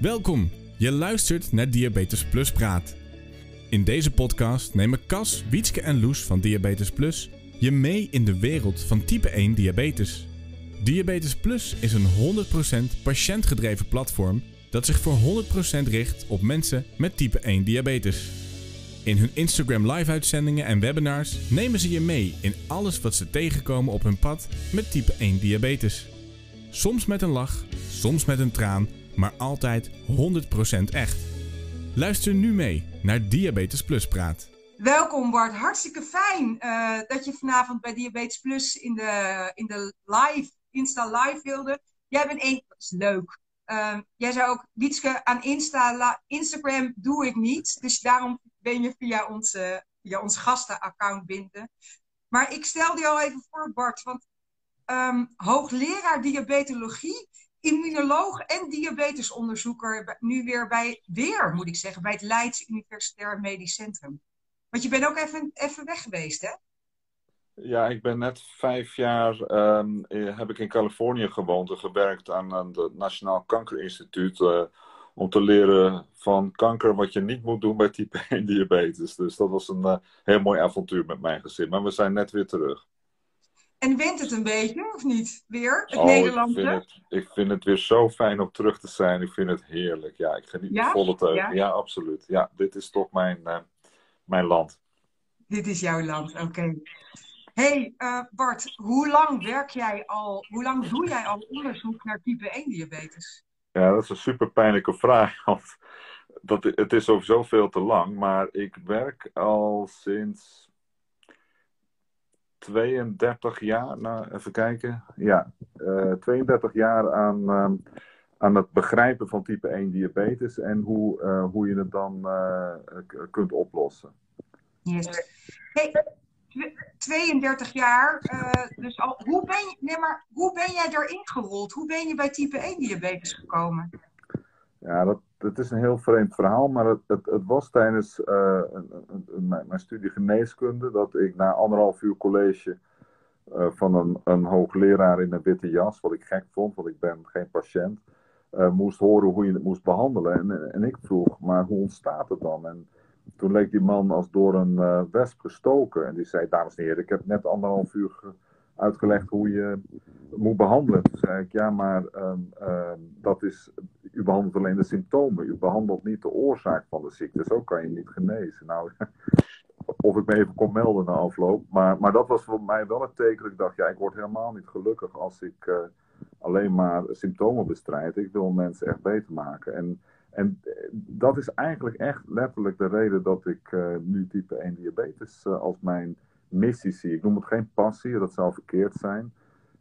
Welkom, je luistert naar Diabetes Plus Praat. In deze podcast nemen Cas, Wietske en Loes van Diabetes Plus je mee in de wereld van type 1 diabetes. Diabetes Plus is een 100% patiëntgedreven platform dat zich voor 100% richt op mensen met type 1 diabetes. In hun Instagram live uitzendingen en webinars nemen ze je mee in alles wat ze tegenkomen op hun pad met type 1 diabetes. Soms met een lach, soms met een traan, maar altijd 100% echt. Luister nu mee naar Diabetes Plus Praat. Welkom Bart, hartstikke fijn uh, dat je vanavond bij Diabetes Plus in de, in de live, Insta live wilde. Jij bent één, dat is leuk. Uh, jij zei ook, Wietske, aan Insta, Instagram doe ik niet. Dus daarom ben je via ons, uh, via ons gastenaccount binden. Maar ik stelde je al even voor Bart, want um, hoogleraar diabetologie immunoloog en diabetesonderzoeker nu weer bij, weer moet ik zeggen, bij het Leids Universitair Medisch Centrum. Want je bent ook even, even weg geweest, hè? Ja, ik ben net vijf jaar, um, heb ik in Californië gewoond en gewerkt aan, aan het Nationaal Kankerinstituut. Uh, om te leren van kanker wat je niet moet doen bij type 1 diabetes. Dus dat was een uh, heel mooi avontuur met mijn gezin. Maar we zijn net weer terug. En wint het een beetje, of niet? Weer, het oh, Nederlandse? Ik vind het, ik vind het weer zo fijn om terug te zijn. Ik vind het heerlijk. Ja, ik geniet ja? volle teugen. Ja? absoluut. Ja, dit is toch mijn, uh, mijn land. Dit is jouw land, oké. Okay. hey, uh, Bart, hoe lang werk jij al, hoe lang doe jij al onderzoek naar type 1 diabetes? Ja, dat is een super pijnlijke vraag. Want dat, het is sowieso veel te lang. Maar ik werk al sinds 32 jaar, nou even kijken. Ja, uh, eh, 32 jaar aan, uh, aan het begrijpen van type 1 diabetes en hoe, uh, hoe je het dan uh, kunt oplossen. Yes. Hey, 32 jaar, dus al, hoe, ben je, nee, maar hoe ben jij erin gerold? Hoe ben je bij type 1 diabetes gekomen? Ja, dat, het is een heel vreemd verhaal, maar het, het, het was tijdens uh, mijn, mijn, studie geneeskunde dat ik na anderhalf uur college uh, van een, een hoogleraar in een witte jas, wat ik gek vond, want ik ben geen patiënt, uh, moest horen hoe je het moest behandelen. En, en ik vroeg, maar hoe ontstaat het dan? En toen leek die man als door een wesp gestoken. En die zei, dames en heren, ik heb net anderhalf uur uitgelegd hoe je moet behandelen. Toen zei ik, ja, maar um, um, dat is, u behandelt alleen de symptomen. U behandelt niet de oorzaak van de ziekte. Zo kan je niet genezen. Nou, of ik me even kon melden na afloop. Maar, maar dat was voor mij wel een teken. Ik dacht, ja, ik word helemaal niet gelukkig als ik uh, alleen maar symptomen bestrijd. Ik wil mensen echt beter maken. En, en dat is eigenlijk echt letterlijk de reden dat ik uh, nu type 1 diabetes uh, als mijn missie zie. Ik noem het geen passie, dat zou verkeerd zijn.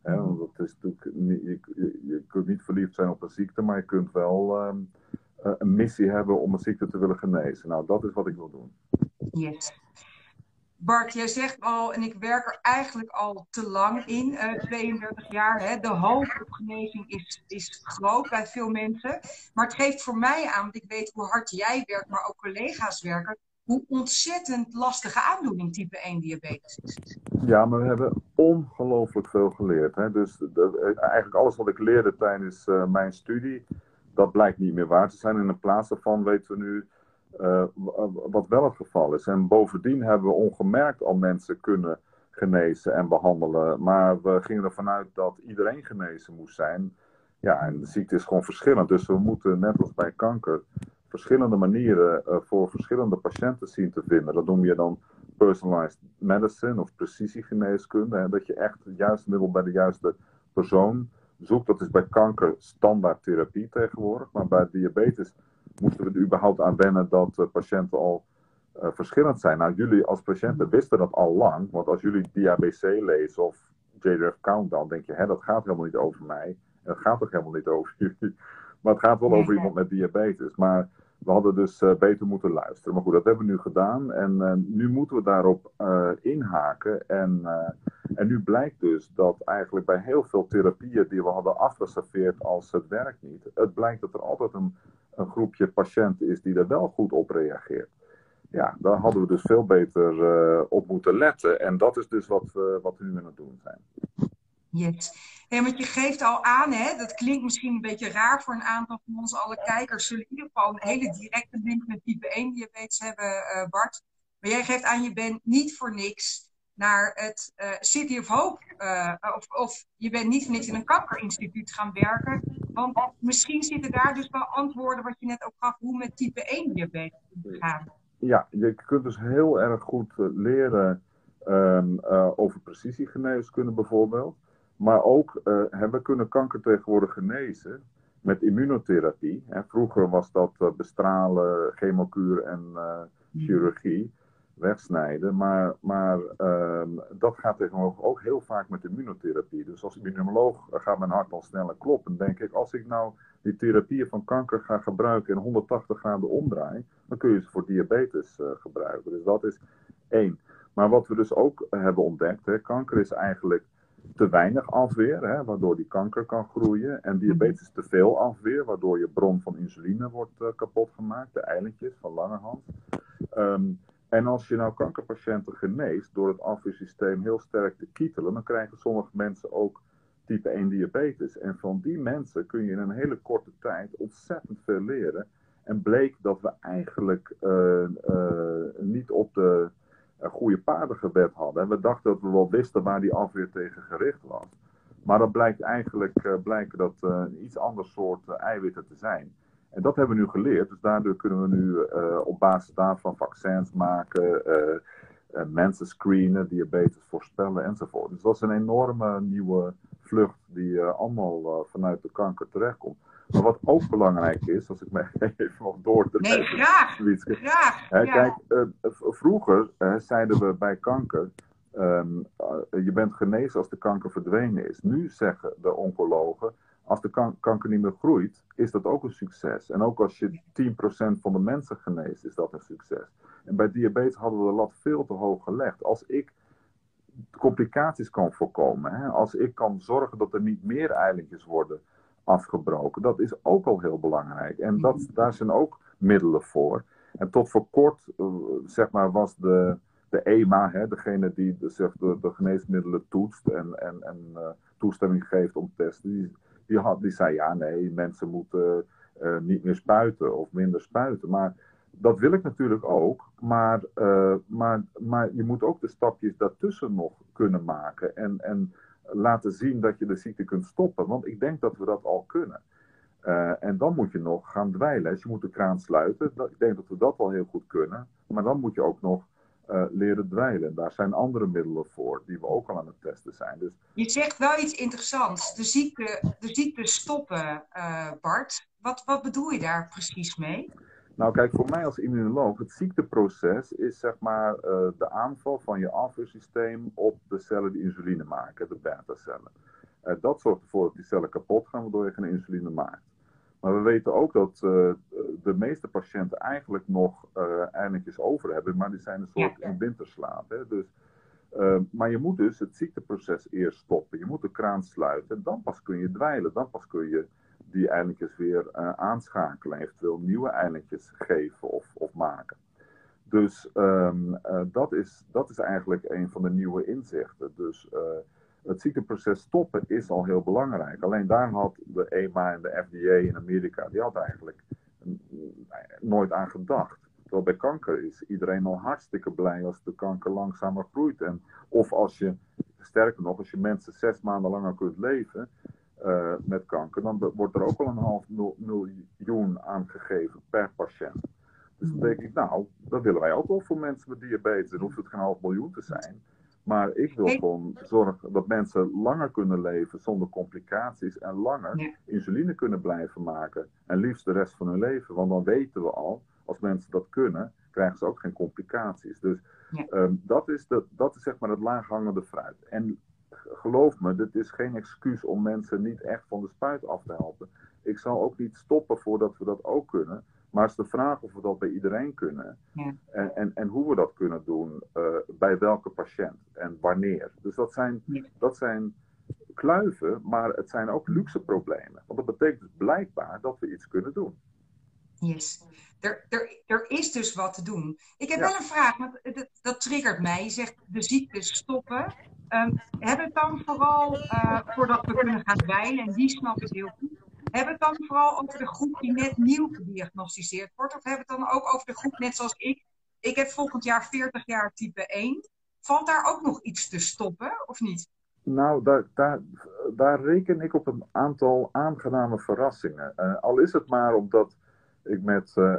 Hè, want dat is natuurlijk niet, je, kunt niet verliefd zijn op een ziekte, maar je kunt wel um, een missie hebben om een ziekte te willen genezen. Nou, dat is wat ik wil doen. Yes. Bart, jij zegt al, en ik werk er eigenlijk al te lang in, uh, eh, 32 jaar. Hè, de hoop op genezing is, is groot bij veel mensen. Maar het geeft voor mij aan, want ik weet hoe hard jij werkt, maar ook collega's werken, hoe ontzettend lastige aandoening type 1 diabetes is. Ja, maar we hebben ongelooflijk veel geleerd. Hè? Dus de, eigenlijk alles wat ik leerde tijdens uh, mijn studie, dat blijkt niet meer waar te zijn. En in plaats daarvan weten we nu uh, wat wel het geval is. En bovendien hebben we ongemerkt al mensen kunnen genezen en behandelen. Maar we gingen ervan uit dat iedereen genezen moest zijn. Ja, en de ziekte is gewoon verschillend. Dus we moeten, net als bij kanker, verschillende manieren uh, voor verschillende patiënten zien te vinden. Dat noem je dan personalized medicine of precisiegeneeskunde. Hè, dat je echt het juiste middel bij de juiste persoon zoekt. Dat is bij kanker standaard therapie tegenwoordig. Maar bij diabetes moesten we er überhaupt aan wennen dat uh, patiënten al uh, verschillend zijn. Nou, jullie als patiënten wisten dat al lang. Want als jullie DABC lezen of JDRF Countdown, denk je, hè, dat gaat helemaal niet over mij. En dat gaat toch helemaal niet over jullie. Maar het gaat wel over iemand met diabetes. Maar we hadden dus uh, beter moeten luisteren. Maar goed, dat hebben we nu gedaan. En uh, nu moeten we daarop uh, inhaken. En, en nu blijkt dus dat eigenlijk bij heel veel therapieën die we hadden afgeserveerd als het werkt niet, het blijkt dat er altijd een, een groepje patiënten is die er wel goed op reageert. Ja, daar hadden we dus veel beter op moeten letten. En dat is dus wat we, wat we nu aan het doen zijn. Yes. Want je geeft al aan, hè, dat klinkt misschien een beetje raar voor een aantal van onze alle kijkers, zullen in ieder geval een hele directe link met type 1 diabetes hebben, uh, Bart. Maar jij geeft aan, je bent niet voor niks naar het uh, City of Hope, uh, of, of, je bent niet voor niks in een kankerinstituut gaan werken. Want misschien zitten daar dus wel antwoorden wat je net ook gaf, hoe met type 1 diabetes gaan. Ja, je kunt dus heel erg goed leren um, over precisiegeneeskunde bijvoorbeeld. Maar ook, uh, we kunnen kanker tegenwoordig genezen met immunotherapie. Hè. Vroeger was dat uh, bestralen, chemokuur en uh, chirurgie, wegsnijden. Maar, maar ehm, dat gaat tegenwoordig ook heel vaak met immunotherapie. Dus als immunoloog gaat mijn hart al sneller kloppen. denk ik, als ik nou die therapieën van kanker ga gebruiken en 180 graden omdraai, dan kun je ze voor diabetes gebruiken. Dus dat is één. Maar wat we dus ook hebben ontdekt, hè, kanker is eigenlijk te weinig afweer, hè, waardoor die kanker kan groeien. En diabetes te veel afweer, waardoor je bron van insuline wordt uh, kapot gemaakt, de eilandjes van Langerhans. Um, en als je nou kankerpatiënten geneest door het afweersysteem heel sterk te kietelen, dan krijgen sommige mensen ook type 1 diabetes. En van die mensen kun je in een hele korte tijd ontzettend veel leren. En bleek dat we eigenlijk uh, uh, niet op de een goede paardengebed hadden. En we dachten dat we wel wisten waar die afweer tegen gericht was. Maar dat blijkt eigenlijk uh, blijken dat uh, een iets ander soort uh, eiwitten te zijn. En dat hebben we nu geleerd. Dus daardoor kunnen we nu op basis daarvan vaccins maken, mensen screenen, diabetes voorspellen enzovoort. Dus dat is een enorme nieuwe vlucht die allemaal vanuit de kanker terechtkomt. Maar wat ook belangrijk is, als ik mij even nog door te Nee, graag. graag ja. Kijk, uh, vroeger zeiden we bij kanker, um, uh, je bent genezen als de kanker verdwenen is. Nu zeggen de oncologen, als de kan kanker niet meer groeit, is dat ook een succes. En ook als je 10% van de mensen geneest, is dat een succes. En bij diabetes hadden we de lat veel te hoog gelegd. Als ik complicaties kan voorkomen, hè, als ik kan zorgen dat er niet meer eilandjes worden afgebroken. Dat is ook al heel belangrijk. En dat, mhm. daar zijn ook middelen voor. En tot voor kort, uh, zeg maar, was de, de EMA, hè, degene die de, zeg, de, de geneesmiddelen toetst en, en, en uh, toestemming geeft om te testen, die, die, had, die zei ja, nee, mensen moeten uh, niet meer spuiten of minder spuiten. Maar dat wil ik natuurlijk ook, maar, maar, maar je moet ook de stapjes daartussen nog kunnen maken. En, en laten zien dat je de ziekte kunt stoppen. Want ik denk dat we dat al kunnen. Uh, en dan moet je nog gaan dweilen. Dus je moet de kraan sluiten. Ik denk dat we dat al heel goed kunnen. Maar dan moet je ook nog uh, leren dweilen. Daar zijn andere middelen voor, die we ook al aan het testen zijn. Dus... Je zegt wel iets interessants. De ziekte, de ziekte stoppen, uh, Bart. Wat, wat bedoel je daar precies mee? Nou, kijk, voor mij als immunoloog, het ziekteproces is zeg maar uh, de aanval van je afweersysteem op de cellen die insuline maken, de beta-cellen. Uh, dat zorgt ervoor dat die cellen kapot gaan, waardoor je geen insuline maakt. Maar we weten ook dat uh, de meeste patiënten eigenlijk nog eindelijkjes over hebben, maar die zijn een soort in winterslaap. Hè? Dus, maar je moet dus het ziekteproces eerst stoppen. Je moet de kraan sluiten en dan pas kun je dweilen. Dan pas kun je die eilandjes weer uh, aanschakelen, eventueel nieuwe eilandjes geven of, of maken. Dus um, uh, dat, is, dat is eigenlijk een van de nieuwe inzichten. Dus uh, het ziekteproces stoppen is al heel belangrijk. Alleen daar had de EMA en de FDA in Amerika, die had eigenlijk nooit aan gedacht. Terwijl bij kanker is iedereen al hartstikke blij als de kanker langzamer groeit. En, of als je, sterker nog, als je mensen zes maanden langer kunt leven, uh, met kanker, dan wordt er ook al een half miljoen aangegeven per patiënt. Dus dan denk ik, nou, dat willen wij ook wel voor mensen met diabetes. Dan hoeft het geen half miljoen te zijn. Maar ik wil gewoon zorgen dat mensen langer kunnen leven zonder complicaties en langer ja. insuline kunnen blijven maken. En liefst de rest van hun leven. Want dan weten we al, als mensen dat kunnen, krijgen ze ook geen complicaties. Dus ja. um, dat, is de, dat is zeg maar het laaghangende fruit. En geloof me, dit is geen excuus om mensen niet echt van de spuit af te helpen. Ik zal ook niet stoppen voordat we dat ook kunnen. Maar het is de vraag of we dat bij iedereen kunnen. Ja. En, en, en hoe we dat kunnen doen, uh, bij welke patiënt en wanneer. Dus dat zijn, ja. dat zijn kluiven, maar het zijn ook luxe problemen. Want dat betekent dus blijkbaar dat we iets kunnen doen. Yes. Er, er, er is dus wat te doen. Ik heb ja. wel een vraag, want dat, dat triggert mij. Je zegt de ziekte stoppen. Hebben het dan vooral, uh, voordat we kunnen gaan wijlen, en die snap ik heel goed, hebben het dan vooral over de groep die net nieuw gediagnosticeerd wordt? Of hebben het dan ook over de groep net zoals ik? Ik heb volgend jaar 40 jaar type 1. Valt daar ook nog iets te stoppen, of niet? Nou, daar, daar, daar reken ik op een aantal aangename verrassingen. Uh, al is het maar omdat ik met uh,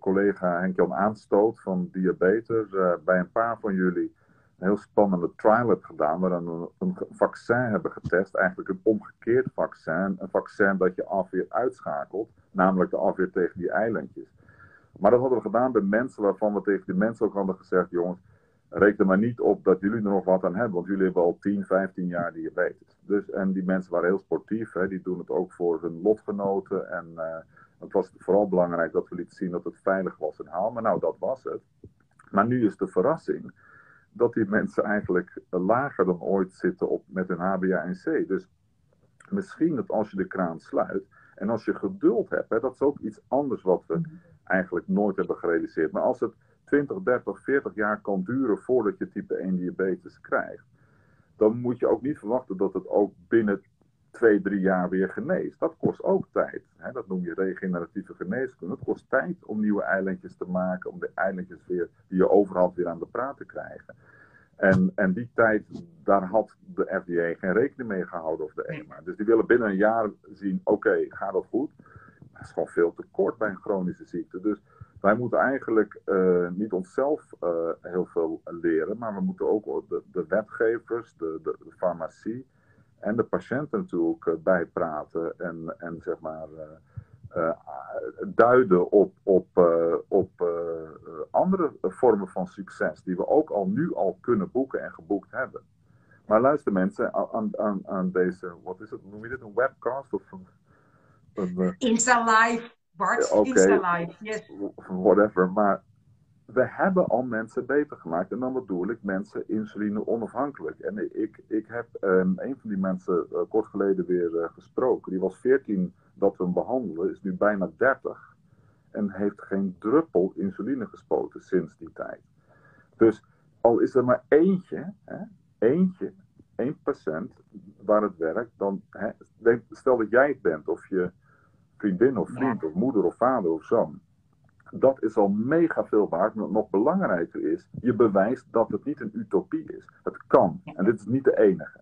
collega Henk-Jan Aanstoot van Diabetes bij een paar van jullie een heel spannende trial heb gedaan, waar we een, vaccin hebben getest, eigenlijk een omgekeerd vaccin, een vaccin dat je afweer uitschakelt, namelijk de afweer tegen die eilandjes. Maar dat hadden we gedaan bij mensen waarvan we tegen die mensen ook hadden gezegd, jongens, reken er maar niet op dat jullie er nog wat aan hebben, want jullie hebben al 10, 15 jaar diabetes. Dus, en die mensen waren heel sportief, hè, die doen het ook voor hun lotgenoten. En uh, het was vooral belangrijk dat we lieten zien dat het veilig was en haal. Maar nou, dat was het. Maar nu is de verrassing dat die mensen eigenlijk lager dan ooit zitten op, met hun HbA1c. Dus misschien dat als je de kraan sluit en als je geduld hebt, hè, dat is ook iets anders wat we eigenlijk nooit hebben gerealiseerd. Maar als het 20, 30, 40 jaar kan duren voordat je type 1 diabetes krijgt, dan moet je ook niet verwachten dat het ook binnen twee, drie jaar weer geneest. Dat kost ook tijd. Hè? Dat noem je regeneratieve geneeskunde. Het kost tijd om nieuwe eilandjes te maken, om de eilandjes weer, die je overal weer aan de praat te krijgen. En, en die tijd, daar had de FDA geen rekening mee gehouden of de EMA. Dus die willen binnen een jaar zien, oké, okay, gaat dat goed? Dat is gewoon veel te kort bij een chronische ziekte. Dus wij moeten eigenlijk uh, niet onszelf uh, heel veel leren, maar we moeten ook de, de wetgevers, de, de, de, farmacie en de patiënten natuurlijk uh, bijpraten en, en zeg maar duiden op, op, op andere vormen van succes die we ook al nu al kunnen boeken en geboekt hebben. Maar luister mensen, aan, aan, aan deze, wat is het, noem je dit, een webcast of een... een Insta Live Bart, okay, Insta yes. Whatever, maar we hebben al mensen beter gemaakt. En dan bedoel ik mensen insuline onafhankelijk. En ik, ik heb um, een van die mensen uh, kort geleden weer uh, gesproken. Die was 14 dat we hem behandelen, is nu bijna 30. En heeft geen druppel insuline gespoten sinds die tijd. Dus al is er maar eentje, hè, eentje, 1% waar het werkt, dan hè, stel dat jij het bent of je vriendin of vriend of moeder of vader of zoon. Dat is al mega veel waard. Maar nog belangrijker is, je bewijst dat het niet een utopie is. Het kan. En dit is niet de enige.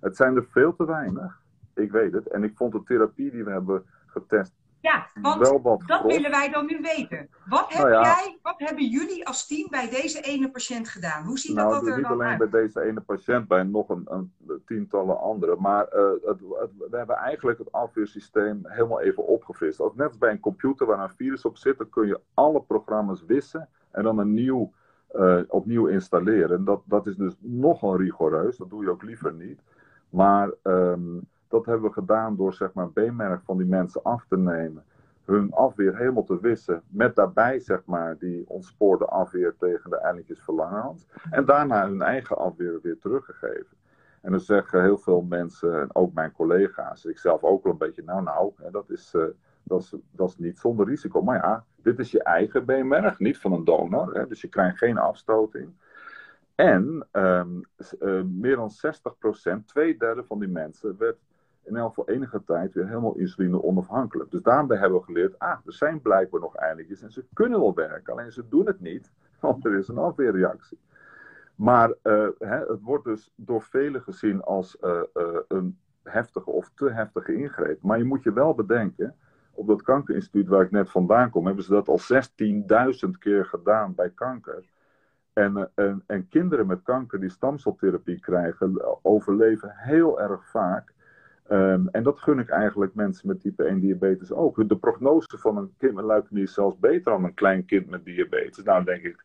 Het zijn er veel te weinig. Ik weet het. En ik vond de therapie die we hebben getest ja, want dat willen wij dan nu weten. Wat, heb nou jij, wat hebben jullie als team bij deze ene patiënt gedaan? Hoe ziet nou, dat, er niet dan alleen bij deze ene patiënt, bij nog een, een tientallen anderen. Maar uh, het, het, we hebben eigenlijk het afweersysteem helemaal even opgefrist. Ook net als bij een computer waar een virus op zit, dan kun je alle programma's wissen en dan een nieuw, uh, opnieuw installeren. En dat, dat is dus nogal rigoureus, dat doe je ook liever niet. Maar... Um, dat hebben we gedaan door zeg maar van die mensen af te nemen. Hun afweer helemaal te wissen. Met daarbij zeg maar die ontspoorde afweer tegen de eilandjes verlangerhand. En daarna hun eigen afweer weer teruggegeven. En dan zeggen heel veel mensen, en ook mijn collega's, ik zelf ook wel een beetje, nou nou, hè, dat, is, uh, dat, is, dat is niet zonder risico. Maar ja, dit is je eigen B-merk, niet van een donor. Hè, dus je krijgt geen afstoting. En um, uh, meer dan 60%, twee derde van die mensen, werd in elk geval enige tijd weer helemaal insuline onafhankelijk. Dus daarbij hebben we geleerd, ah, er zijn blijkbaar nog eilandjes en ze kunnen wel werken, alleen ze doen het niet, want er is een afweerreactie. Maar uh, hè, het wordt dus door velen gezien als uh, uh, een heftige of te heftige ingreep. Maar je moet je wel bedenken, op dat kankerinstituut waar ik net vandaan kom, hebben ze dat al 16.000 keer gedaan bij kanker. En, en, en kinderen met kanker die stamceltherapie krijgen, overleven heel erg vaak Um, en dat gun ik eigenlijk mensen met type 1 diabetes ook. De prognose van een kind met leukemie is zelfs beter dan een klein kind met diabetes. Nou, denk ik,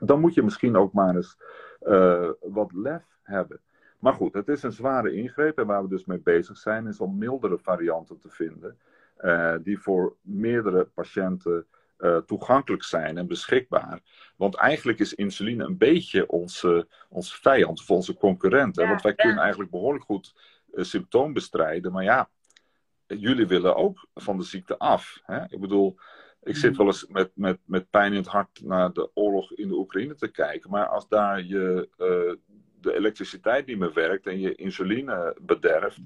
dan moet je misschien ook maar eens uh, wat lef hebben. Maar goed, het is een zware ingreep en waar we dus mee bezig zijn, is om mildere varianten te vinden. Uh, die voor meerdere patiënten uh, toegankelijk zijn en beschikbaar. Want eigenlijk is insuline een beetje onze, onze vijand of onze concurrent. Ja, Want wij ja. kunnen eigenlijk behoorlijk goed symptoom bestrijden. Maar ja, jullie willen ook van de ziekte af. Hè? Ik bedoel, ik zit wel eens met, met, met pijn in het hart naar de oorlog in de Oekraïne te kijken. Maar als daar je, uh, de elektriciteit niet meer werkt en je insuline bederft,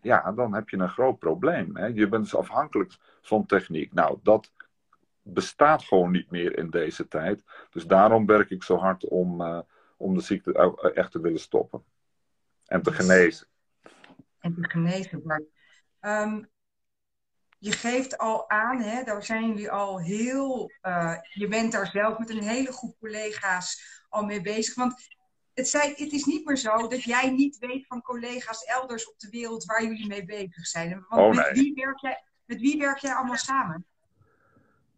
ja, dan heb je een groot probleem. Hè? Je bent dus afhankelijk van techniek. Nou, dat bestaat gewoon niet meer in deze tijd. Dus daarom werk ik zo hard om, uh, om de ziekte echt te willen stoppen. En te genezen. En te genezen, Bart. Um, je geeft al aan, hè, daar zijn jullie al heel. Uh, je bent daar zelf met een hele groep collega's al mee bezig. Want het, zijn, het is niet meer zo dat jij niet weet van collega's elders op de wereld waar jullie mee bezig zijn. Want oh, nee. met, wie werk jij, met wie werk jij allemaal samen?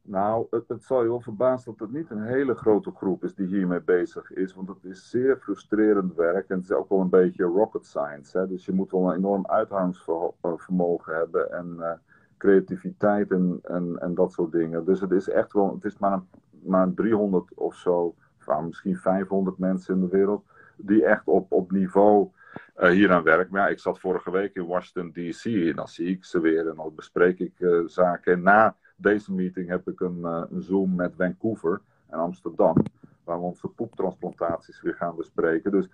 Nou, het, het zal je wel verbazen dat het niet een hele grote groep is die hiermee bezig is. Want het is zeer frustrerend werk en het is ook wel een beetje rocket science. Hè? Dus je moet wel een enorm uithoudingsvermogen hebben en uh, creativiteit en, en, dat soort dingen. Dus het is echt wel, het is maar, een, maar 300 of zo, of misschien 500 mensen in de wereld, die echt op, op niveau uh, hier aan werken. Maar ja, ik zat vorige week in Washington DC en dan zie ik ze weer en dan bespreek ik uh, zaken. En na deze meeting heb ik een, uh, een, Zoom met Vancouver en Amsterdam, waar we onze poeptransplantaties weer gaan bespreken. Dus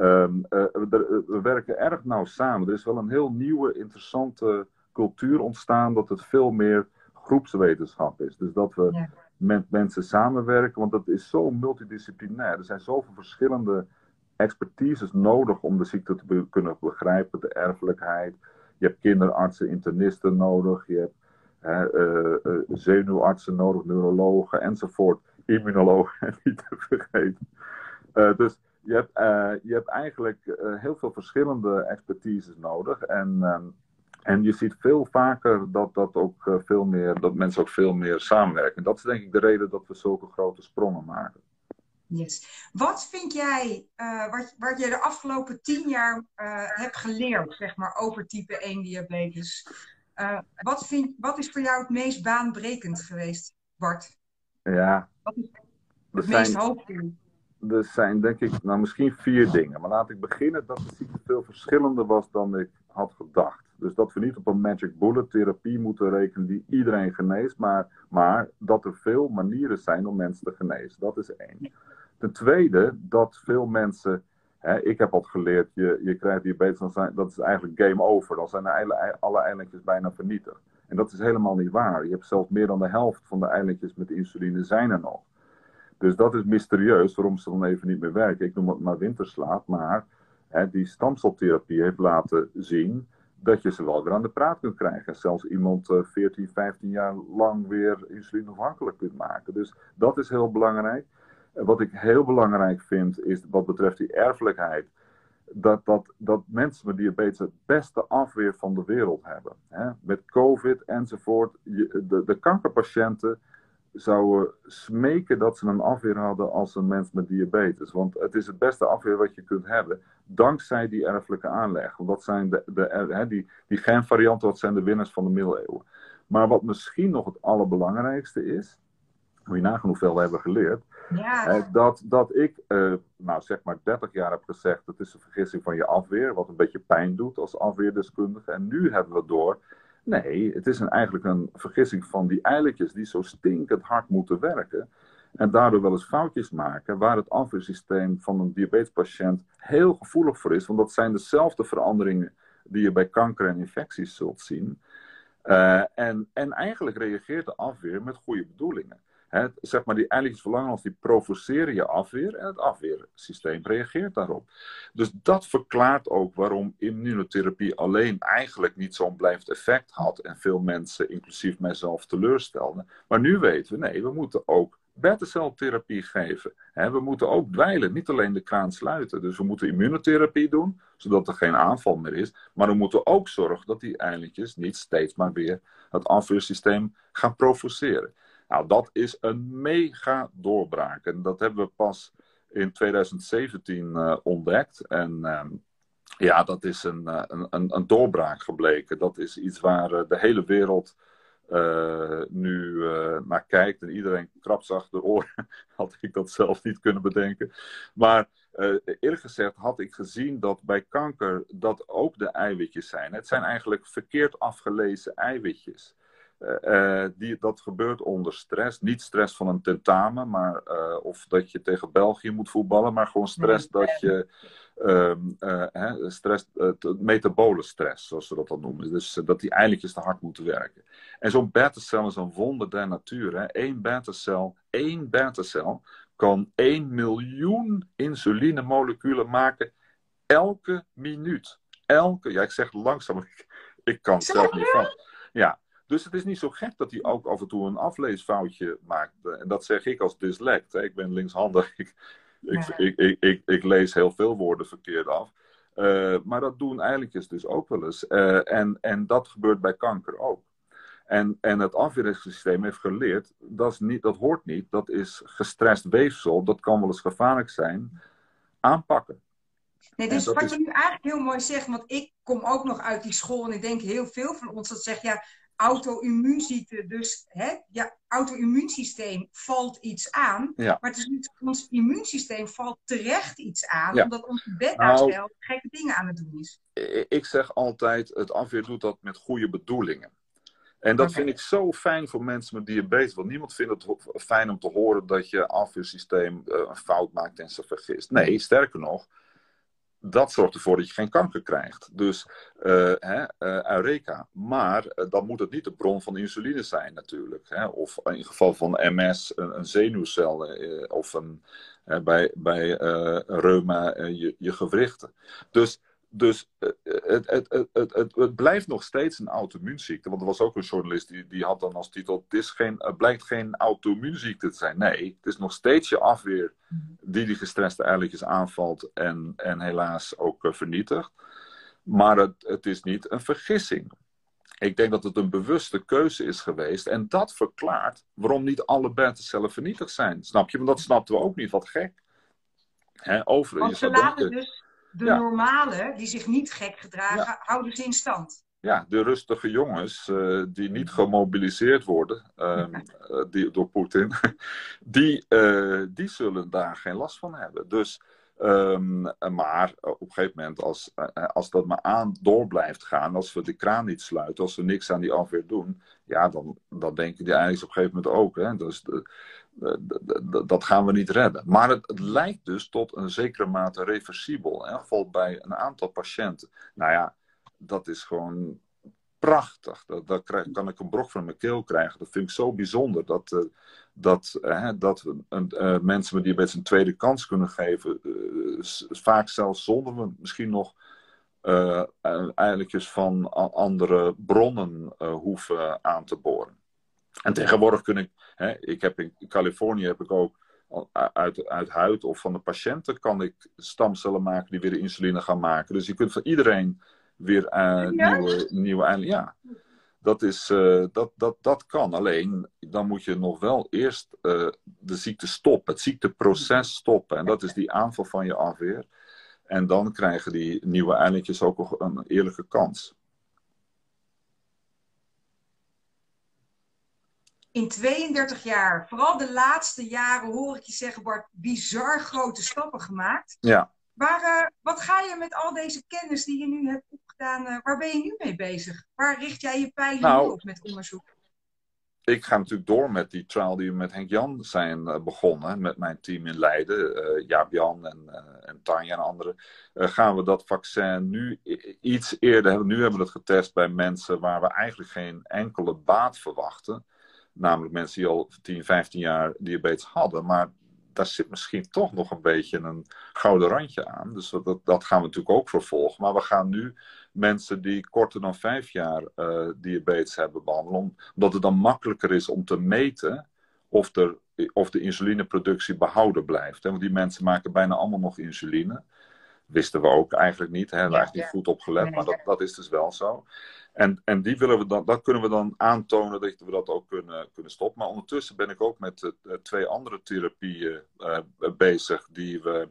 um, uh, we, we, werken erg nauw samen. Er is wel een heel nieuwe, interessante cultuur ontstaan dat het veel meer groepswetenschap is. Dus dat we ja. met mensen samenwerken, want dat is zo multidisciplinair. Er zijn zoveel verschillende expertises nodig om de ziekte te be kunnen begrijpen, de erfelijkheid. Je hebt kinderartsen, internisten nodig, je hebt hè, uh, uh, zenuwartsen nodig, neurologen enzovoort, immunologen niet te vergeten. Uh, dus je hebt, je hebt eigenlijk heel veel verschillende expertises nodig. En, ehm, en je ziet veel vaker dat, dat, ook veel meer, dat mensen ook veel meer samenwerken. Dat is denk ik de reden dat we zulke grote sprongen maken. Yes. Wat vind jij, wat, wat je de afgelopen tien jaar hebt geleerd, zeg maar, over type 1 diabetes? Uh, wat, vind, wat is voor jou het meest baanbrekend geweest, Bart? Ja. Wat is het meest hoopvol? Er zijn denk ik, nou misschien vier dingen. Maar laat ik beginnen dat de ziekte veel verschillender was dan ik had gedacht. Dus dat we niet op een magic bullet therapie moeten rekenen die iedereen geneest, maar, maar dat er veel manieren zijn om mensen te genezen. Dat is één. Ten tweede, dat veel mensen. Ik heb al geleerd, je, je krijgt diabetes, dan zijn, dat is eigenlijk game over. Dan zijn alle, eilandjes bijna vernietigd. En dat is helemaal niet waar. Je hebt zelfs meer dan de helft van de eilandjes met insuline zijn er nog. Dus dat is mysterieus waarom ze dan even niet meer werken. Ik noem het maar winterslaap, maar die stamceltherapie heeft laten zien dat je ze wel weer aan de praat kunt krijgen. Zelfs iemand uh, 14, 15 jaar lang weer insulineafhankelijk kunt maken. Dus dat is heel belangrijk. Wat ik heel belangrijk vind, is wat betreft die erfelijkheid, dat, dat, dat mensen met diabetes het beste afweer van de wereld hebben. Hè? Met COVID enzovoort. De, de kankerpatiënten zouden smeken dat ze een afweer hadden als een mens met diabetes. Want het is het beste afweer wat je kunt hebben, dankzij die erfelijke aanleg. Want zijn de, de, hè, die, die genvarianten, dat zijn de winnaars van de middeleeuwen. Maar wat misschien nog het allerbelangrijkste is, moet je nagaan hoeveel we hebben geleerd. Ja. dat, dat ik, uh, nou zeg maar 30 jaar heb gezegd, het is een vergissing van je afweer, wat een beetje pijn doet als afweerdeskundige. En nu hebben we door, nee, het is een, eigenlijk een vergissing van die eiletjes die zo stinkend hard moeten werken. En daardoor wel eens foutjes maken, waar het afweersysteem van een diabetespatiënt heel gevoelig voor is. Want dat zijn dezelfde veranderingen die je bij kanker en infecties zult zien. Uh, en, en eigenlijk reageert de afweer met goede bedoelingen. Zeg maar, die eiletjes verlangen die provoceren je afweer en het afweersysteem reageert daarop. Dus dat verklaart ook waarom immunotherapie alleen eigenlijk niet zo'n blijft effect had en veel mensen, inclusief mijzelf, teleurstelde. Maar nu weten we, nee, we moeten ook beta-celtherapie geven. We moeten ook dweilen, niet alleen de kraan sluiten. Dus we moeten immunotherapie doen, zodat er geen aanval meer is. Maar we moeten ook zorgen dat die eiletjes niet steeds maar weer het afweersysteem gaan provoceren. Nou, dat is een mega doorbraak. En dat hebben we pas in 2017 uh, ontdekt. En uh, ja, dat is een, uh, een, een, doorbraak gebleken. Dat is iets waar uh, de hele wereld nu naar kijkt. En iedereen krapt zag de oren. had ik dat zelf niet kunnen bedenken. Maar eerlijk gezegd had ik gezien dat bij kanker dat ook de eiwitjes zijn. Het zijn eigenlijk verkeerd afgelezen eiwitjes. Uh, die, dat gebeurt onder stress. Niet stress van een tentamen, maar, uh, of dat je tegen België moet voetballen, maar gewoon stress dat je. Uh, stress, metabole stress, zoals ze dat dan noemen. Dus dat die eiletjes te hard moeten werken. En zo'n beta-cel is een wonder der natuur. Hè? Eén beta-cel, één beta-cel kan 1 miljoen insulinemoleculen maken elke minuut. Elke, ja, ik zeg langzaam, ik, ik kan het zelf niet van. Ja, dus het is niet zo gek dat hij ook af en toe een afleesfoutje maakt. En dat zeg ik als dyslect. Hè. Ik ben linkshandig. Ik, ik, ik, ik, ik, lees heel veel woorden verkeerd af. Uh, maar dat doen eigenlijk dus ook wel eens. Uh, en, en dat gebeurt bij kanker ook. En, en het afweersysteem heeft geleerd, dat, is niet, dat hoort niet. Dat is gestrest weefsel, dat kan wel eens gevaarlijk zijn. Aanpakken. Nee, dus wat je nu eigenlijk heel mooi zegt, want ik kom ook nog uit die school en ik denk heel veel van ons dat zegt, ja, auto-immuunziekte. Dus hè, ja, auto-immuunsysteem valt iets aan. Maar het is niet ons immuunsysteem valt terecht iets aan. Omdat ons beta-cel nou, gekke dingen aan het doen is. Ik zeg altijd, het afweer doet dat met goede bedoelingen. En dat vind ik zo fijn voor mensen met diabetes. Want niemand vindt het fijn om te horen dat je afweersysteem uh, een fout maakt en ze vergist. Nee, sterker nog, dat zorgt ervoor dat je geen kanker krijgt. Dus uh, hè, uh, Eureka. Maar uh, dan moet het niet de bron van insuline zijn natuurlijk. Hè? Of in geval van MS een, een zenuwcel of een, bij, bij reuma je, je gewrichten. Dus dus het, het, het, het, het, blijft nog steeds een auto-immuunziekte. Want er was ook een journalist die, die had dan als titel: Het is geen, het blijkt geen auto-immuunziekte te zijn. Nee, het is nog steeds je afweer die die gestreste eiletjes aanvalt en, en helaas ook vernietigt. Maar het, het is niet een vergissing. Ik denk dat het een bewuste keuze is geweest. En dat verklaart waarom niet alle beta-cellen vernietigd zijn. Snap je? Want dat snapten we ook niet. Wat gek. He, over, Want ze laten dus de normale, die zich niet gek gedragen, houden ze in stand. Ja, de rustige jongens uh, die niet gemobiliseerd worden uh, die, door Poetin, die, uh, die zullen daar geen last van hebben. Dus, um, maar op een gegeven moment, als, als dat maar aan door blijft gaan, als we de kraan niet sluiten, als we niks aan die afweer doen, ja, dan, dan denken die eigenlijk op een gegeven moment ook. Hè, dus de, dat gaan we niet redden. Maar het, lijkt dus tot een zekere mate reversibel. In geval bij een aantal patiënten. Nou ja, dat is gewoon prachtig. Dat, kan ik een brok van mijn keel krijgen. Dat vind ik zo bijzonder. Dat, uh, dat, uh, dat uh, mensen met diabetes een tweede kans kunnen geven. vaak zelfs zonder we misschien nog eigenlijk van andere bronnen hoeven aan te boren. En tegenwoordig kun ik, hè, ik heb in Californië heb ik ook uit, uit huid of van de patiënten kan ik stamcellen maken die weer insuline gaan maken. Dus je kunt van iedereen weer uh, nieuwe, nieuwe Ja, dat, is, uh, dat, dat, dat kan. Alleen dan moet je nog wel eerst uh, de ziekte stoppen, het ziekteproces stoppen. En dat is die aanval van je afweer. En dan krijgen die nieuwe eilandjes ook een eerlijke kans. In 32 jaar, vooral de laatste jaren, hoor ik je zeggen, Bart, bizar grote stappen gemaakt. Ja. Waar, uh, wat ga je met al deze kennis die je nu hebt opgedaan, uh, waar ben je nu mee bezig? Waar richt jij je pijlen nou, op met onderzoek? Ik ga natuurlijk door met die trial die we met Henk Jan zijn uh, begonnen, met mijn team in Leiden, Jaap Jan en, en Tanja en anderen. gaan we dat vaccin nu iets eerder hebben? Nu hebben we het getest bij mensen waar we eigenlijk geen enkele baat verwachten. Namelijk mensen die al 10, 15 jaar diabetes hadden. Maar daar zit misschien toch nog een beetje een gouden randje aan. Dus dat, dat gaan we natuurlijk ook vervolgen. Maar we gaan nu mensen die korter dan 5 jaar uh, diabetes hebben behandelen. Omdat het dan makkelijker is om te meten of, er, of de insulineproductie behouden blijft. Want die mensen maken bijna allemaal nog insuline. Wisten we ook eigenlijk niet. Hè? Daar hebben eigenlijk niet goed op gelet. Maar dat, dat is dus wel zo. En, en die willen we dan, dat kunnen we dan aantonen dat we dat ook kunnen, kunnen stoppen. Maar ondertussen ben ik ook met uh, twee andere therapieën uh, bezig die we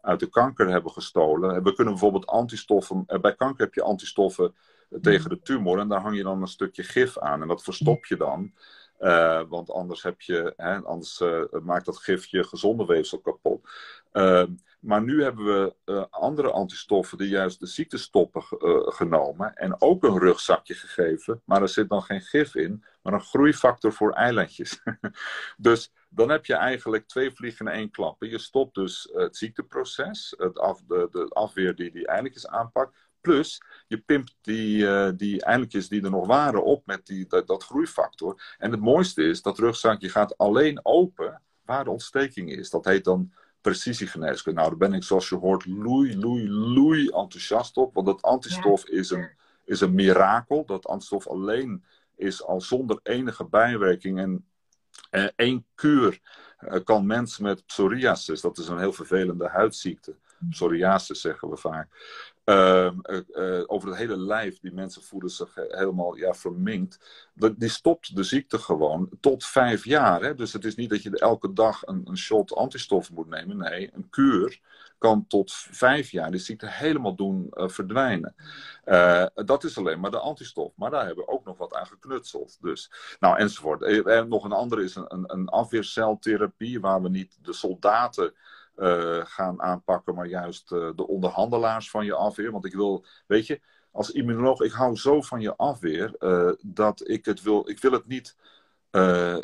uit de kanker hebben gestolen. We kunnen bijvoorbeeld antistoffen, uh, bij kanker heb je antistoffen tegen de tumor en daar hang je dan een stukje gif aan en dat verstop je dan. want anders, heb je, hè, anders maakt dat gif je gezonde weefsel kapot. Ehm, maar nu hebben we uh, andere antistoffen die juist de ziekte stoppen uh, genomen. En ook een rugzakje gegeven. Maar er zit dan geen gif in. maar een groeifactor voor eilandjes. dus dan heb je eigenlijk twee vliegen in één klap. Je stopt dus het ziekteproces, het af, de, de afweer die die eilandjes aanpakt. Plus, je pimpt die, uh, die die er nog waren op met die, dat, dat, groeifactor. En het mooiste is, dat rugzakje gaat alleen open waar de ontsteking is. Dat heet dan precisiegeneeskunde. Nou, daar ben ik, zoals je hoort, loei, loei, loei enthousiast op. Want dat antistof is, een, is een mirakel. Dat antistof alleen is al zonder enige bijwerking en eh, één kuur eh, kan mensen met psoriasis, dat is een heel vervelende huidziekte, psoriasis zeggen we vaak, Ehm, eh, eh, over het hele lijf. Die mensen voelen zich helemaal ja, verminkt. die stopt de ziekte gewoon tot vijf jaar. Hè? Dus het is niet dat je elke dag een, een shot antistoffen moet nemen. Nee, een kuur kan tot vijf jaar de ziekte helemaal doen verdwijnen. dat is alleen maar de antistof. Maar daar hebben we ook nog wat aan geknutseld. Dus, nou, enzovoort. En nog een andere is een, een afweerceltherapie, waar we niet de soldaten uh, gaan aanpakken, maar juist uh, de onderhandelaars van je afweer. Want ik wil, weet je, als immunoloog, ik hou zo van je afweer uh, dat ik het wil, ik wil het niet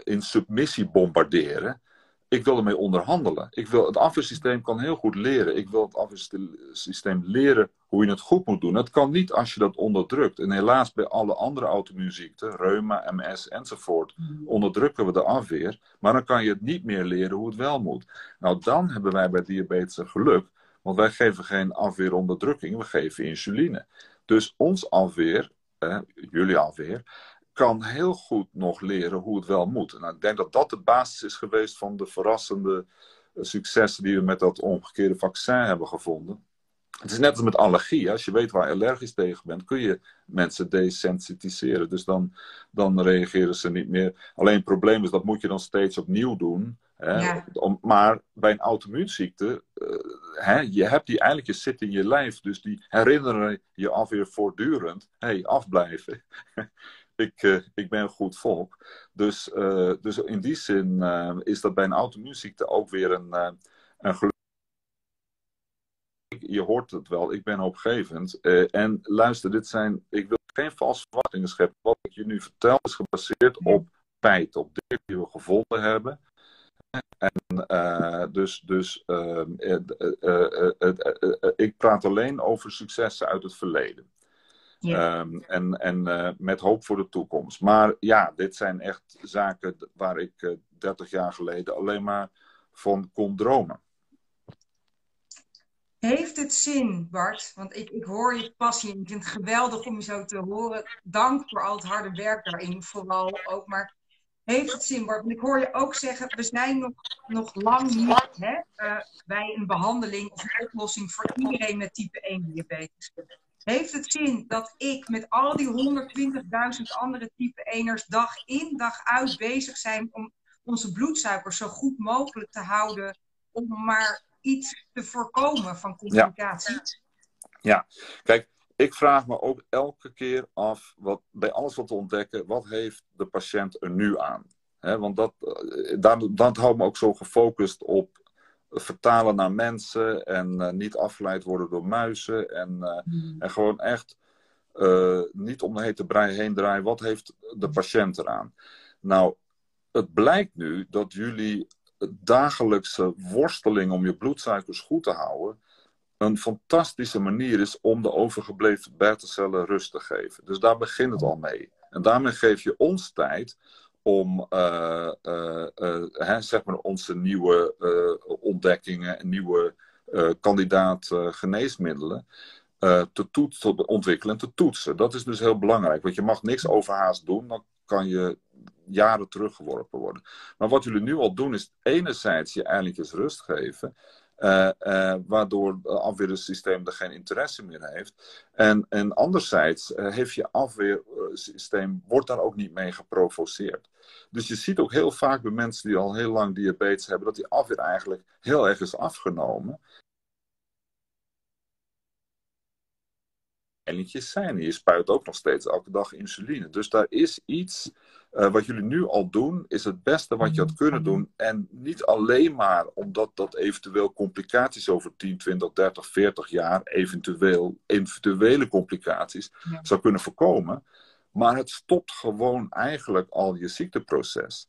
in submissie bombarderen ik wil ermee onderhandelen. Ik wil, het afweersysteem kan heel goed leren. Ik wil het afweersysteem leren hoe je het goed moet doen. Het kan niet als je dat onderdrukt. En helaas bij alle andere auto-immuunziekten, reuma, MS enzovoort, mm. onderdrukken we de afweer. Maar dan kan je het niet meer leren hoe het wel moet. Nou, dan hebben wij bij diabetes een geluk. Want wij geven geen afweeronderdrukking, we geven insuline. Dus ons afweer, eh, jullie afweer, kan heel goed nog leren hoe het wel moet. En ik denk dat dat de basis is geweest van de verrassende eh, successen die we met dat omgekeerde vaccin hebben gevonden. Het is net als met allergie. Als je weet waar je allergisch tegen bent, kun je mensen desensitiseren. Dus dan, dan reageren ze niet meer. Alleen het probleem is, dat moet je dan steeds opnieuw doen. Hè? Om, maar bij een auto-immuunziekte, uh, hè, je hebt die eigenlijk, je zit in je lijf. Dus die herinneren je alweer voortdurend. Hé, hey, afblijven. ik, uh, ik ben een goed volk. Dus, uh, dus in die zin uh, is dat bij een auto-immuunziekte ook weer een, een. Je hoort het wel, ik ben hoopgevend. en luister, dit zijn, ik wil geen valse verwachtingen scheppen. Wat ik je nu vertel is gebaseerd op feiten, op dingen die we gevonden hebben. En dus, dus ik praat alleen over successen uit het verleden. Ehm, en en uh, met hoop voor de toekomst. Maar ja, dit zijn echt zaken waar ik uh, eh, 30 jaar geleden alleen maar van kon dromen. Heeft het zin, Bart? Want ik, ik hoor je passie en ik vind het geweldig om je zo te horen. Dank voor al het harde werk daarin, vooral ook. Maar heeft het zin, Bart? Want ik hoor je ook zeggen, we zijn nog, nog lang niet hè, uh, bij een behandeling of een oplossing voor iedereen met type 1 diabetes. Heeft het zin dat ik met al die 120.000 andere type 1ers dag in dag uit bezig zijn om onze bloedsuikers zo goed mogelijk te houden om maar iets te voorkomen van complicaties? Ja, kijk, ik vraag me ook elke keer af, wat, bij alles wat te ontdekken, wat heeft de patiënt er nu aan? Want dat, eh, daar, dat houdt me ook zo gefocust op vertalen naar mensen en uh, niet afgeleid worden door muizen. En, uh, mm. en gewoon echt uh, niet om de hete brei heen draaien. Wat heeft de patiënt eraan? Nou, het blijkt nu dat jullie dagelijkse worsteling om je bloedsuikers goed te houden. Een fantastische manier is om de overgebleven beta-cellen rust te geven. Dus daar begint het al mee. En daarmee geef je ons tijd om uh, uh, hè, zeg maar onze nieuwe ontdekkingen en nieuwe kandidaat geneesmiddelen te, toetsen, te ontwikkelen en te toetsen. Dat is dus heel belangrijk, want je mag niks overhaast doen, dan kan je jaren teruggeworpen worden. Maar wat jullie nu al doen is enerzijds je eindelijk rust geven uh, uh, waardoor het afweersysteem er geen interesse meer heeft. En, en anderzijds uh, heeft je afweersysteem, wordt daar ook niet mee geprovoceerd. Dus je ziet ook heel vaak bij mensen die al heel lang diabetes hebben, dat die afweer eigenlijk heel erg is afgenomen. Ellentjes zijn. Je spuit ook nog steeds elke dag insuline. Dus daar is iets uh, wat jullie nu al doen, is het beste wat je had kunnen doen. En niet alleen maar omdat dat eventueel complicaties over 10, 20, 30, 40 jaar, eventueel, eventuele complicaties, zou kunnen voorkomen. Maar het stopt gewoon eigenlijk al je ziekteproces.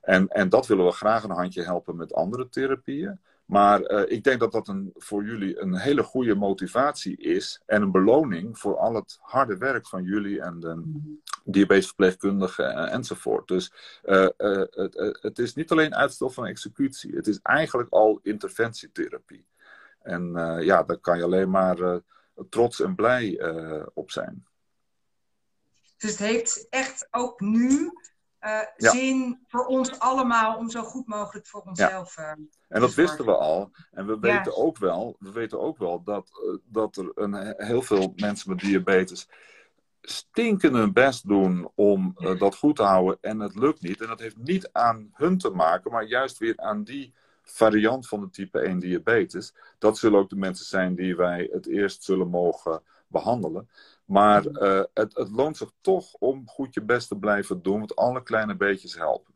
En, en dat willen we graag een handje helpen met andere therapieën. Maar uh, ik denk dat dat een, voor jullie een hele goede motivatie is en een beloning voor al het harde werk van jullie en de diabetesverpleegkundigen enzovoort. Dus uh, uh, het, het, is niet alleen uitstel van executie, het is eigenlijk al interventietherapie. En ja, daar kan je alleen maar trots en blij op zijn. Dus het heeft echt ook nu uh, zin voor ons allemaal om zo goed mogelijk voor onszelf. Ja. Uh, en dat wisten we al. En we weten, ja. ook, wel, we weten ook wel dat, uh, dat er een, heel veel mensen met diabetes stinken hun best doen om dat goed te houden en het lukt niet. En dat heeft niet aan hun te maken, maar juist weer aan die variant van de type 1 diabetes. Dat zullen ook de mensen zijn die wij het eerst zullen mogen behandelen. Maar uh, het, het, loont zich toch om goed je best te blijven doen, want alle kleine beetjes helpen.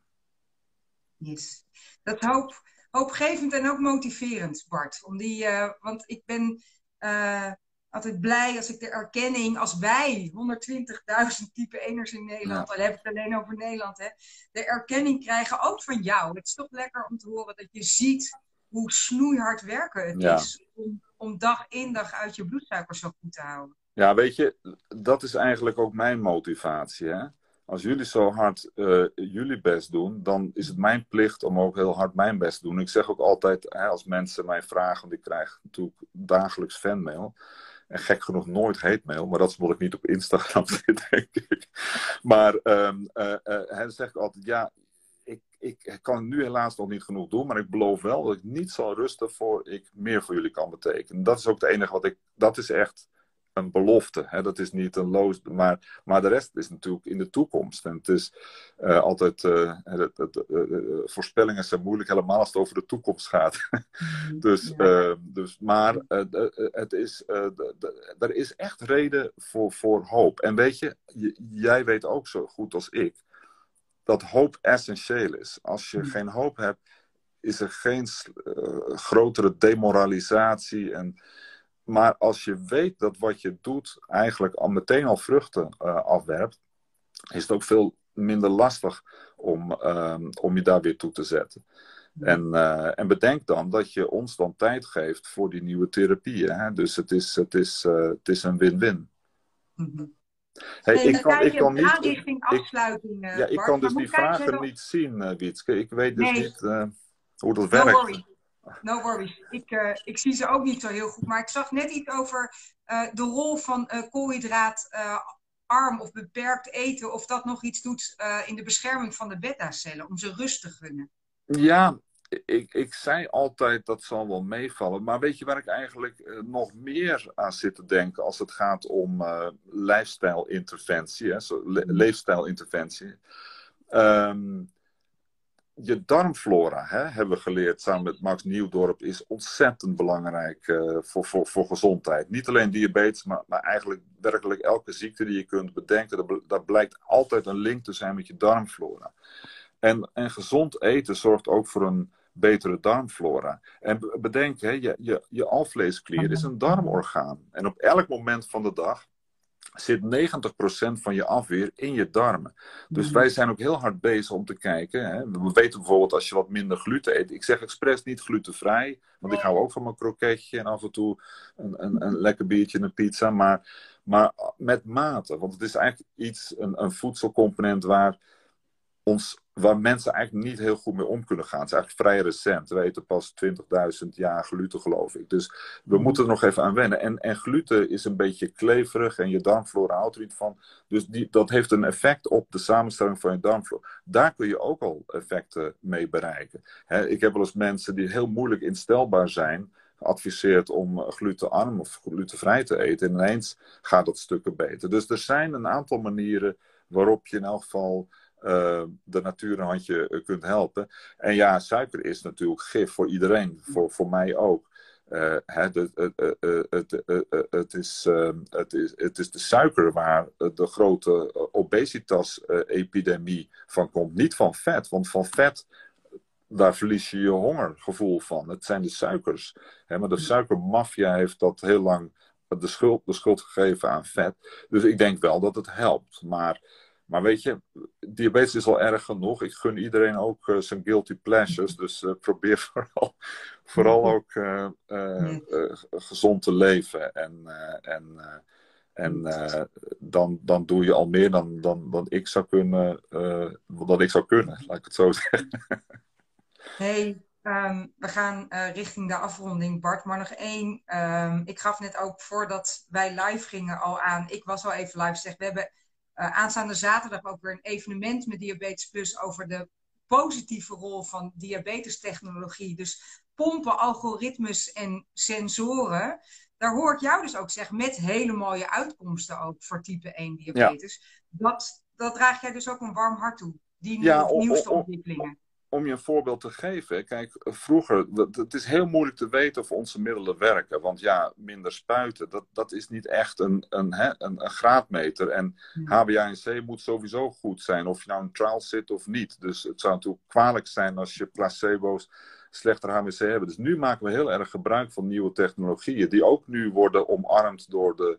Yes. Dat is hoop, hoopgevend en ook motiverend, Bart. Om die, uh, want ik ben uh, altijd blij als ik de erkenning, als wij 120.000 type eners in Nederland, ja. dan heb ik het alleen over Nederland, hè, de erkenning krijgen ook van jou. Het is toch lekker om te horen dat je ziet hoe snoeihard werken het ja. is om, om dag in dag uit je bloedsuiker zo goed te houden. Ja, weet je, dat is eigenlijk ook mijn motivatie. Hè? Als jullie zo hard uh, jullie best doen, dan is het mijn plicht om ook heel hard mijn best te doen. Ik zeg ook altijd, hè, als mensen mij vragen, want ik krijg natuurlijk dagelijks fanmail. En gek genoeg nooit hate mail, maar dat is omdat ik niet op Instagram zit, denk ik. Maar um, uh, uh, dan zeg ik altijd, ja, ik, ik kan nu helaas nog niet genoeg doen, maar ik beloof wel dat ik niet zal rusten voor ik meer voor jullie kan betekenen. Dat is ook het enige wat ik, dat is echt een belofte. Hè? Dat is niet een loos, maar, maar de rest is natuurlijk in de toekomst. En het is uh, altijd, uh, het, het, uh, voorspellingen zijn moeilijk, helemaal als het over de toekomst gaat. dus, ja. dus, maar het is, er is echt reden voor, voor hoop. En weet je, jij weet ook zo goed als ik, dat hoop essentieel is. Als je geen hoop hebt, is er geen grotere demoralisatie en maar als je weet dat wat je doet eigenlijk al meteen al vruchten uh, afwerpt, is het ook veel minder lastig om, uh, om je daar weer toe te zetten. En, uh, en bedenk dan dat je ons dan tijd geeft voor die nieuwe therapieën. Hè? Dus het is, het is, het is een win-win. Mm -hmm. Hey, nee, ik kan, ik kan niet. Afsluiting, ja, ik kan dus die vragen niet zien, Wietske. Ik weet dus nee. niet hoe dat werkt. Worry. No worries. Ik, uh, ik zie ze ook niet zo heel goed. Maar ik zag net iets over uh, de rol van uh, koolhydraatarm of beperkt eten. Of dat nog iets doet in de bescherming van de beta-cellen. Om ze rust te gunnen. Ja, ik, ik zei altijd dat zal wel meevallen. Maar weet je waar ik eigenlijk nog meer aan zit te denken als het gaat om lifestyle-interventie, le leefstijlinterventie? Um, je darmflora, hè, hebben we geleerd samen met Max Nieuwdorp, is ontzettend belangrijk uh, voor, voor, voor gezondheid. Niet alleen diabetes, maar, maar eigenlijk werkelijk elke ziekte die je kunt bedenken. Daar, blijkt altijd een link te zijn met je darmflora. En, en gezond eten zorgt ook voor een betere darmflora. En bedenk, hè, je, je, je alvleesklier is een darmorgaan. En op elk moment van de dag zit 90% van je afweer in je darmen. Dus mm. wij zijn ook heel hard bezig om te kijken. Hè. We weten bijvoorbeeld als je wat minder gluten eet. Ik zeg expres niet glutenvrij, want ik hou ook van mijn kroketje en af en toe een, een, een lekker biertje en een pizza. Maar, maar met mate, want het is eigenlijk iets, een, een voedselcomponent waar ons, waar mensen eigenlijk niet heel goed mee om kunnen gaan. Het is eigenlijk vrij recent. We weten pas 20.000 jaar gluten, geloof ik. Dus we mhm. moeten er nog even aan wennen. En, en gluten is een beetje kleverig en je darmflora houdt er niet van. Dus die, dat heeft een effect op de samenstelling van je darmflora. Daar kun je ook al effecten mee bereiken. ik heb wel eens mensen die heel moeilijk instelbaar zijn geadviseerd om glutenarm of glutenvrij te eten. En ineens gaat dat stukken beter. Dus er zijn een aantal manieren waarop je in elk geval uh, de natuur een handje eh, kunt helpen. En ja, suiker is natuurlijk gif voor iedereen, voor, voor mij ook. Het, het, is, het, is, het is de suiker waar de grote obesitas-epidemie van komt. Niet van vet, want van vet daar verlies je je hongergevoel van. Het zijn de suikers. Hè, maar de suikermafia heeft dat heel lang de schuld, de schuld gegeven aan vet. Dus ik denk wel dat het helpt. Maar, maar weet je, diabetes is al erg genoeg. Ik gun iedereen ook uh, zijn guilty pleasures. Dus uh, probeer vooral, vooral ook uh, gezond te leven. En, en, en dan, dan doe je al meer dan, dan, dan ik zou kunnen, dan ik zou kunnen, laat ik het zo zeggen. Hey, Ehm, we gaan richting de afronding, Bart. Maar nog één. Um, ik gaf net ook voordat wij live gingen al aan. Ik was al even live zeg. We hebben aanstaande zaterdag ook weer een evenement met Diabetes Plus over de positieve rol van diabetestechnologie. Dus pompen, algoritmes en sensoren. Daar hoor ik jou dus ook zeggen, met hele mooie uitkomsten ook voor type 1 diabetes. Dat, dat draag jij dus ook een warm hart toe, die ja, nieuwste ontwikkelingen om je een voorbeeld te geven. Kijk, vroeger, het is heel moeilijk te weten of onze middelen werken. Want ja, minder spuiten, dat, dat is niet echt een, een, hè, een, een graadmeter. En HbA1c moet sowieso goed zijn, of je nou in trial zit of niet. Dus het zou natuurlijk kwalijk zijn als je placebo's slechter HbA1c hebben. Dus nu maken we heel erg gebruik van nieuwe technologieën, die ook nu worden omarmd door de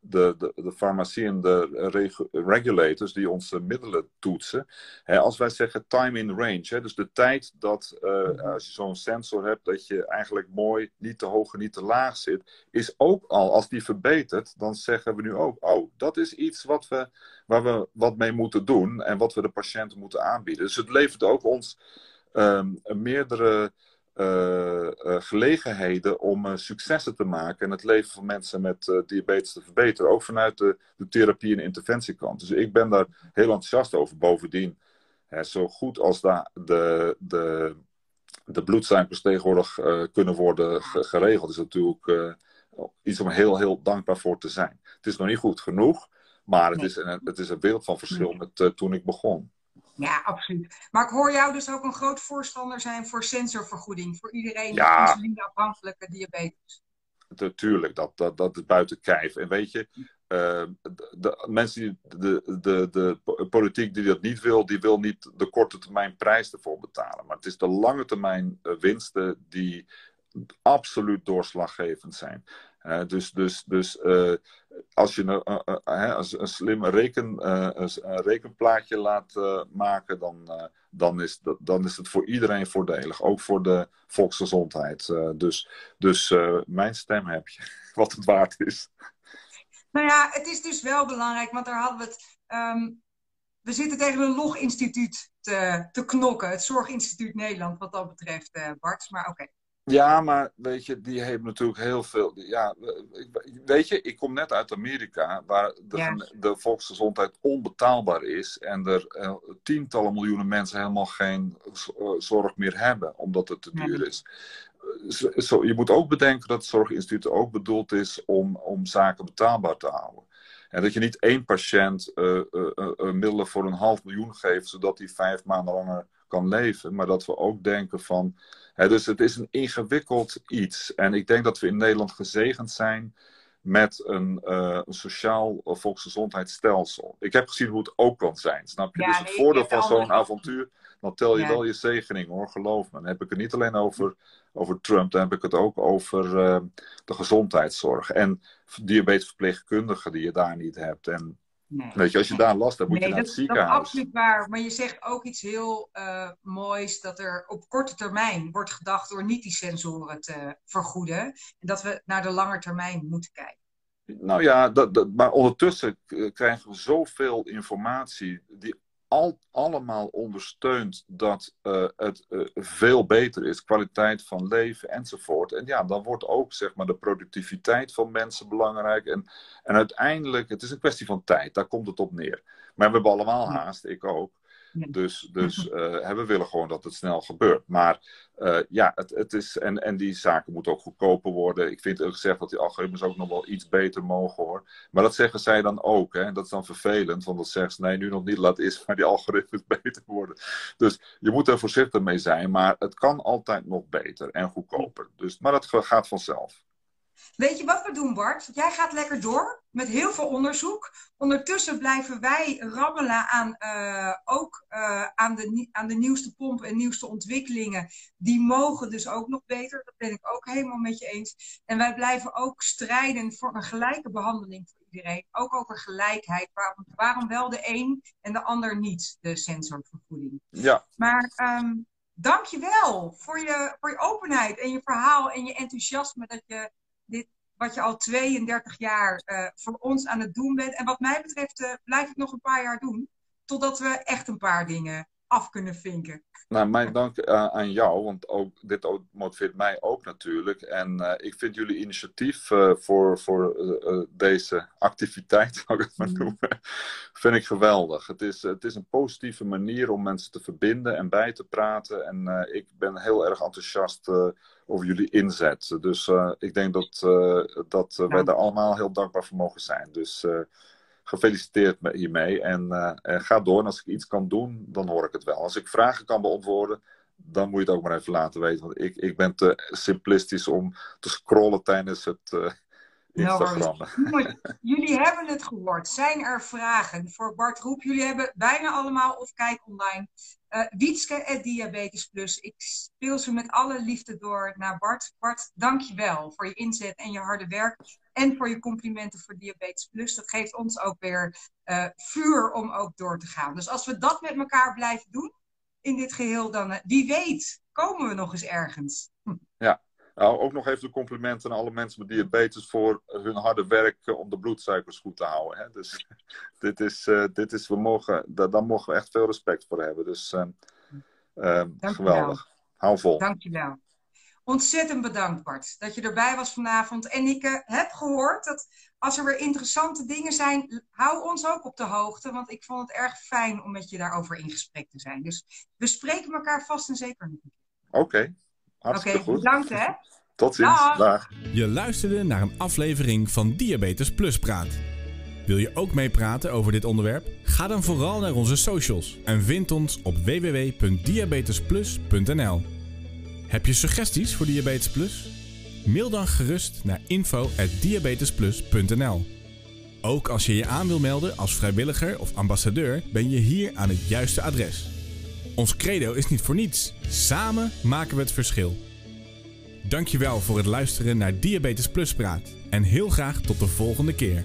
de, de, de farmacie en de regulators die onze middelen toetsen. als wij zeggen time in range, dus de tijd dat uh, als je zo'n sensor hebt, dat je eigenlijk mooi niet te hoog en niet te laag zit, is ook al, als die verbetert, dan zeggen we nu ook, oh, dat is iets wat we, waar we wat mee moeten doen en wat we de patiënten moeten aanbieden. Dus het levert ook ons um, meerdere gelegenheden om uh, successen te maken en het leven van mensen met diabetes te verbeteren. Ook vanuit de, de therapie- en interventiekant. Dus ik ben daar heel enthousiast over. Bovendien, hè, zo goed als de, de, de, de bloedsuikers tegenwoordig kunnen worden geregeld, is natuurlijk iets om heel, heel dankbaar voor te zijn. Het is nog niet goed genoeg, maar het is een, het is een wereld van verschil met toen ik begon. Ja, absoluut. Maar ik hoor jou dus ook een groot voorstander zijn voor sensorvergoeding. Voor iedereen met ja. insulineafhankelijke diabetes. Natuurlijk, dat, dat, dat is buiten kijf. En weet je, uh, de, de, mensen die, de, de, de politiek die dat niet wil, die wil niet de korte termijn prijs ervoor betalen. Maar het is de lange termijn uh, winsten die absoluut doorslaggevend zijn. Dus dus, dus uh, als je een, uh, als een slim reken, een rekenplaatje laat maken, dan, dan, is dan is het voor iedereen voordelig. Ook voor de volksgezondheid. dus dus mijn stem heb je, wat het waard is. Nou ja, het is dus wel belangrijk, want daar hadden we het. Um, we zitten tegen een loginstituut te, te knokken. Het Zorginstituut Nederland, wat dat betreft, Bart. Maar oké. Ja, maar weet je, die heeft natuurlijk heel veel. Ja, weet je, ik kom net uit Amerika, waar de, de volksgezondheid onbetaalbaar is en er eh, tientallen miljoenen mensen helemaal geen eh, zorg meer hebben, omdat het te duur is. Zo, je moet ook bedenken dat het Zorginstituut ook bedoeld is om, om zaken betaalbaar te houden. En dat je niet één patiënt uh, middelen voor een half miljoen geeft, zodat hij vijf maanden langer kan leven. Maar dat we ook denken van. Hè, dus het is een ingewikkeld iets. En ik denk dat we in Nederland gezegend zijn met een, uh, een sociaal volksgezondheidsstelsel. Ik heb gezien hoe het ook kan zijn, snap je? dus het voordeel van zo'n avontuur, dan tel je wel je zegening hoor, geloof me. Dan heb ik het niet alleen over, over Trump, dan heb ik het ook over uh, de gezondheidszorg. En diabetesverpleegkundigen die je daar niet hebt. En Nee. Weet je, als je daar last hebt, moet je naar het ziekenhuis. Dat is absoluut waar. Maar je zegt ook iets heel uh, moois, dat er op korte termijn wordt gedacht door niet die sensoren te vergoeden. En dat we naar de lange termijn moeten kijken. Nou ja, dat, dat, maar ondertussen krijgen we zoveel informatie die al, allemaal ondersteunt dat uh, het uh, veel beter is, kwaliteit van leven enzovoort. En ja, dan wordt ook zeg maar de productiviteit van mensen belangrijk. En, en uiteindelijk, het is een kwestie van tijd, daar komt het op neer. Maar we hebben allemaal haast, ik ook. Dus, dus uh, we willen gewoon dat het snel gebeurt. Maar uh, ja, het, het is, en, en die zaken moeten ook goedkoper worden. Ik vind gezegd dat die algoritmes ook nog wel iets beter mogen hoor. Maar dat zeggen zij dan ook. Hè? Dat is dan vervelend, want dat zeggen ze nee, nu nog niet, laat is maar die algoritmes beter worden. Dus je moet er voorzichtig mee zijn, maar het kan altijd nog beter en goedkoper. Dus, maar dat gaat vanzelf. Weet je wat we doen, Bart? Jij gaat lekker door met heel veel onderzoek. Ondertussen blijven wij rammelen aan, uh, ook uh, aan, de, aan de nieuwste pompen en nieuwste ontwikkelingen. Die mogen dus ook nog beter. Dat ben ik ook helemaal met je eens. En wij blijven ook strijden voor een gelijke behandeling voor iedereen. Ook over gelijkheid. Waarom, waarom wel de een en de ander niet, de sensorvergoeding. Ja. Maar um, dank je wel voor je, voor je openheid en je verhaal en je enthousiasme dat je dit, wat je al 32 jaar uh, voor ons aan het doen bent. En wat mij betreft uh, blijf ik nog een paar jaar doen. Totdat we echt een paar dingen af kunnen vinken. Nou, mijn dank uh, aan jou, want ook, dit motiveert mij ook natuurlijk. En ik vind jullie initiatief voor, voor deze activiteit, zou ik het maar noemen, vind ik geweldig. Het is, het is een positieve manier om mensen te verbinden en bij te praten. En ik ben heel erg enthousiast over jullie inzet. Dus ik denk dat, dat wij daar allemaal heel dankbaar voor mogen zijn. Dus gefeliciteerd met hiermee. En, en, ga door. En als ik iets kan doen, dan hoor ik het wel. Als ik vragen kan beantwoorden, dan moet je het ook maar even laten weten. Want ik, ik ben te simplistisch om te scrollen tijdens het Instagram. Nou, jullie hebben het gehoord. Zijn er vragen voor Bart Roep? Jullie hebben bijna allemaal of kijk online. Uh, Wietske Diabetes Plus. Ik speel ze met alle liefde door naar Bart. Bart, dank je wel voor je inzet en je harde werk. En voor je complimenten voor Diabetes Plus. Dat geeft ons ook weer uh, vuur om ook door te gaan. Dus als we dat met elkaar blijven doen in dit geheel, dan uh, wie weet komen we nog eens ergens. Hm. Ja, nou, ook nog even de complimenten aan alle mensen met diabetes voor hun harde werk eh, om de bloedsuikers goed te houden. Hè? Dus dit is, uh, dit is we mogen, daar, daar mogen we echt veel respect voor hebben. Dus uh, uh, geweldig. Hou vol. Dankjewel. Ontzettend bedankt Bart dat je erbij was vanavond. En ik heb gehoord dat als er weer interessante dingen zijn, hou ons ook op de hoogte. Want ik vond het erg fijn om met je daarover in gesprek te zijn. Dus we spreken elkaar vast en zeker nog. Oké. Okay. Hartstikke okay, goed. Bedankt hè. Tot ziens. Dag. Dag. Je luisterde naar een aflevering van Diabetes Plus Praat. Wil je ook meepraten over dit onderwerp? Ga dan vooral naar onze socials en vind ons op www.diabetesplus.nl. Heb je suggesties voor Diabetes Plus? Mail dan gerust naar info@diabetesplus.nl. Ook als je je aan wil melden als vrijwilliger of ambassadeur, ben je hier aan het juiste adres. Ons credo is niet voor niets. Samen maken we het verschil. Dankjewel voor het luisteren naar Diabetes Plus Praat en heel graag tot de volgende keer.